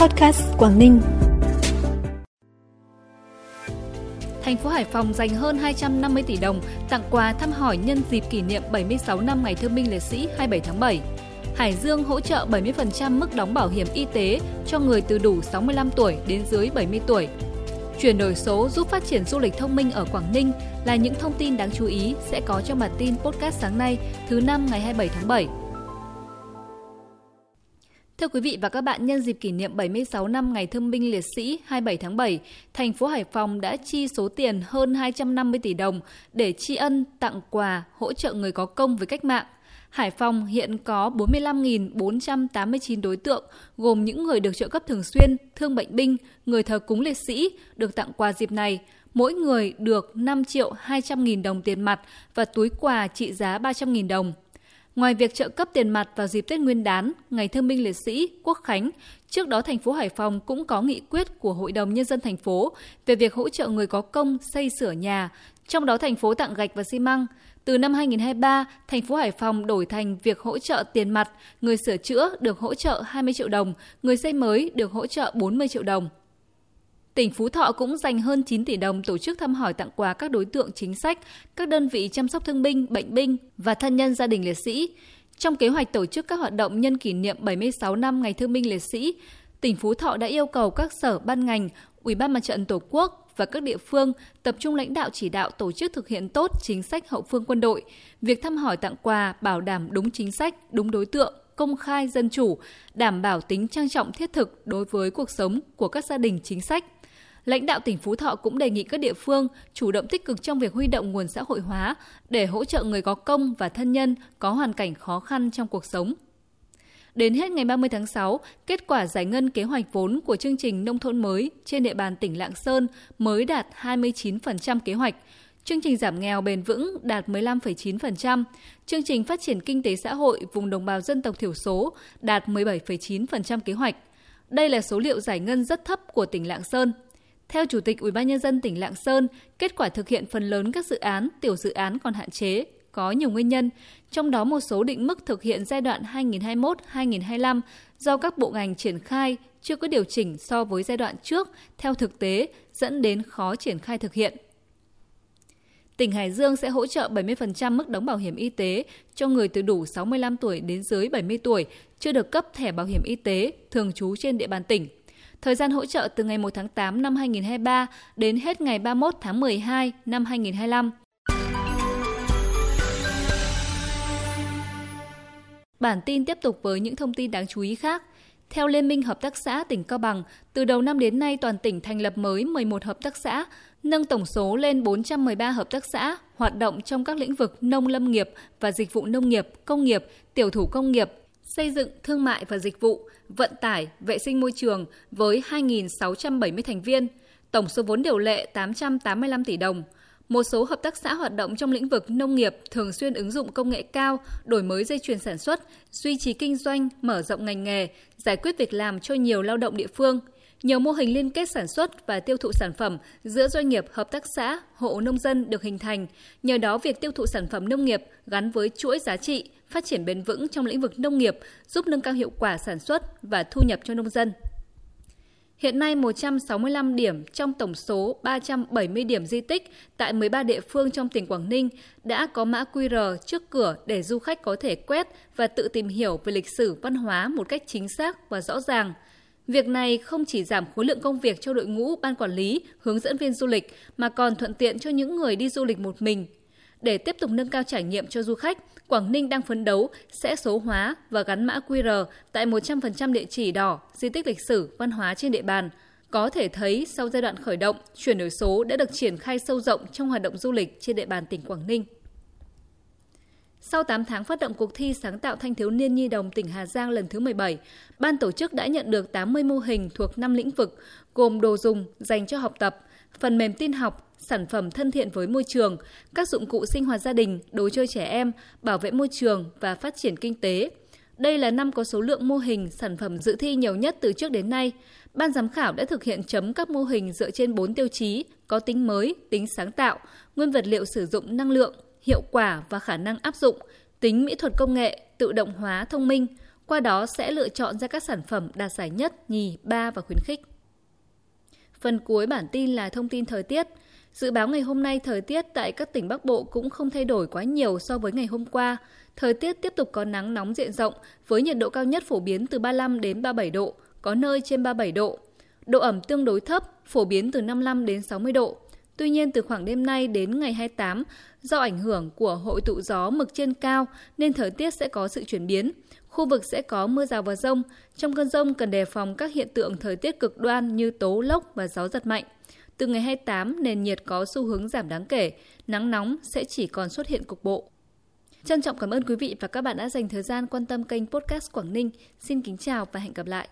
Podcast Quảng Ninh. Thành phố Hải Phòng dành hơn 250 tỷ đồng tặng quà thăm hỏi nhân dịp kỷ niệm 76 năm Ngày Thương binh Liệt sĩ 27 tháng 7. Hải Dương hỗ trợ 70% mức đóng bảo hiểm y tế cho người từ đủ 65 tuổi đến dưới 70 tuổi. Chuyển đổi số giúp phát triển du lịch thông minh ở Quảng Ninh là những thông tin đáng chú ý sẽ có trong bản tin podcast sáng nay, thứ năm ngày 27 tháng 7. Thưa quý vị và các bạn, nhân dịp kỷ niệm 76 năm Ngày Thương binh Liệt sĩ 27 tháng 7, thành phố Hải Phòng đã chi số tiền hơn 250 tỷ đồng để tri ân, tặng quà, hỗ trợ người có công với cách mạng. Hải Phòng hiện có 45.489 đối tượng, gồm những người được trợ cấp thường xuyên, thương bệnh binh, người thờ cúng liệt sĩ, được tặng quà dịp này. Mỗi người được 5 triệu 200 nghìn đồng tiền mặt và túi quà trị giá 300 nghìn đồng. Ngoài việc trợ cấp tiền mặt vào dịp Tết Nguyên đán, Ngày Thương binh Liệt sĩ, Quốc khánh, trước đó thành phố Hải Phòng cũng có nghị quyết của Hội đồng nhân dân thành phố về việc hỗ trợ người có công xây sửa nhà, trong đó thành phố tặng gạch và xi măng. Từ năm 2023, thành phố Hải Phòng đổi thành việc hỗ trợ tiền mặt, người sửa chữa được hỗ trợ 20 triệu đồng, người xây mới được hỗ trợ 40 triệu đồng. Tỉnh Phú Thọ cũng dành hơn 9 tỷ đồng tổ chức thăm hỏi tặng quà các đối tượng chính sách, các đơn vị chăm sóc thương binh, bệnh binh và thân nhân gia đình liệt sĩ. Trong kế hoạch tổ chức các hoạt động nhân kỷ niệm 76 năm Ngày Thương binh Liệt sĩ, tỉnh Phú Thọ đã yêu cầu các sở ban ngành, Ủy ban Mặt trận Tổ quốc và các địa phương tập trung lãnh đạo chỉ đạo tổ chức thực hiện tốt chính sách hậu phương quân đội, việc thăm hỏi tặng quà bảo đảm đúng chính sách, đúng đối tượng, công khai dân chủ, đảm bảo tính trang trọng thiết thực đối với cuộc sống của các gia đình chính sách. Lãnh đạo tỉnh Phú Thọ cũng đề nghị các địa phương chủ động tích cực trong việc huy động nguồn xã hội hóa để hỗ trợ người có công và thân nhân có hoàn cảnh khó khăn trong cuộc sống. Đến hết ngày 30 tháng 6, kết quả giải ngân kế hoạch vốn của chương trình nông thôn mới trên địa bàn tỉnh Lạng Sơn mới đạt 29% kế hoạch. Chương trình giảm nghèo bền vững đạt 15,9%, chương trình phát triển kinh tế xã hội vùng đồng bào dân tộc thiểu số đạt 17,9% kế hoạch. Đây là số liệu giải ngân rất thấp của tỉnh Lạng Sơn. Theo Chủ tịch Ủy ban nhân dân tỉnh Lạng Sơn, kết quả thực hiện phần lớn các dự án, tiểu dự án còn hạn chế, có nhiều nguyên nhân, trong đó một số định mức thực hiện giai đoạn 2021-2025 do các bộ ngành triển khai chưa có điều chỉnh so với giai đoạn trước theo thực tế dẫn đến khó triển khai thực hiện. Tỉnh Hải Dương sẽ hỗ trợ 70% mức đóng bảo hiểm y tế cho người từ đủ 65 tuổi đến dưới 70 tuổi chưa được cấp thẻ bảo hiểm y tế thường trú trên địa bàn tỉnh. Thời gian hỗ trợ từ ngày 1 tháng 8 năm 2023 đến hết ngày 31 tháng 12 năm 2025. Bản tin tiếp tục với những thông tin đáng chú ý khác. Theo Liên minh Hợp tác xã tỉnh Cao Bằng, từ đầu năm đến nay toàn tỉnh thành lập mới 11 hợp tác xã, nâng tổng số lên 413 hợp tác xã hoạt động trong các lĩnh vực nông lâm nghiệp và dịch vụ nông nghiệp, công nghiệp, tiểu thủ công nghiệp, xây dựng, thương mại và dịch vụ, vận tải, vệ sinh môi trường với 2.670 thành viên, tổng số vốn điều lệ 885 tỷ đồng. Một số hợp tác xã hoạt động trong lĩnh vực nông nghiệp thường xuyên ứng dụng công nghệ cao, đổi mới dây chuyền sản xuất, duy trì kinh doanh, mở rộng ngành nghề, giải quyết việc làm cho nhiều lao động địa phương. Nhiều mô hình liên kết sản xuất và tiêu thụ sản phẩm giữa doanh nghiệp, hợp tác xã, hộ nông dân được hình thành. Nhờ đó, việc tiêu thụ sản phẩm nông nghiệp gắn với chuỗi giá trị, phát triển bền vững trong lĩnh vực nông nghiệp giúp nâng cao hiệu quả sản xuất và thu nhập cho nông dân. Hiện nay 165 điểm trong tổng số 370 điểm di tích tại 13 địa phương trong tỉnh Quảng Ninh đã có mã QR trước cửa để du khách có thể quét và tự tìm hiểu về lịch sử văn hóa một cách chính xác và rõ ràng. Việc này không chỉ giảm khối lượng công việc cho đội ngũ ban quản lý, hướng dẫn viên du lịch mà còn thuận tiện cho những người đi du lịch một mình. Để tiếp tục nâng cao trải nghiệm cho du khách, Quảng Ninh đang phấn đấu sẽ số hóa và gắn mã QR tại 100% địa chỉ đỏ, di tích lịch sử, văn hóa trên địa bàn. Có thể thấy sau giai đoạn khởi động, chuyển đổi số đã được triển khai sâu rộng trong hoạt động du lịch trên địa bàn tỉnh Quảng Ninh. Sau 8 tháng phát động cuộc thi sáng tạo thanh thiếu niên nhi đồng tỉnh Hà Giang lần thứ 17, ban tổ chức đã nhận được 80 mô hình thuộc 5 lĩnh vực gồm đồ dùng dành cho học tập, phần mềm tin học, sản phẩm thân thiện với môi trường, các dụng cụ sinh hoạt gia đình, đồ chơi trẻ em, bảo vệ môi trường và phát triển kinh tế. Đây là năm có số lượng mô hình, sản phẩm dự thi nhiều nhất từ trước đến nay. Ban giám khảo đã thực hiện chấm các mô hình dựa trên 4 tiêu chí có tính mới, tính sáng tạo, nguyên vật liệu sử dụng năng lượng, hiệu quả và khả năng áp dụng, tính mỹ thuật công nghệ, tự động hóa thông minh. qua đó sẽ lựa chọn ra các sản phẩm đạt giải nhất, nhì, ba và khuyến khích. Phần cuối bản tin là thông tin thời tiết. Dự báo ngày hôm nay thời tiết tại các tỉnh Bắc Bộ cũng không thay đổi quá nhiều so với ngày hôm qua. Thời tiết tiếp tục có nắng nóng diện rộng với nhiệt độ cao nhất phổ biến từ 35 đến 37 độ, có nơi trên 37 độ. Độ ẩm tương đối thấp, phổ biến từ 55 đến 60 độ. Tuy nhiên từ khoảng đêm nay đến ngày 28, do ảnh hưởng của hội tụ gió mực trên cao nên thời tiết sẽ có sự chuyển biến. Khu vực sẽ có mưa rào và rông. Trong cơn rông cần đề phòng các hiện tượng thời tiết cực đoan như tố lốc và gió giật mạnh. Từ ngày 28, nền nhiệt có xu hướng giảm đáng kể, nắng nóng sẽ chỉ còn xuất hiện cục bộ. Trân trọng cảm ơn quý vị và các bạn đã dành thời gian quan tâm kênh Podcast Quảng Ninh. Xin kính chào và hẹn gặp lại.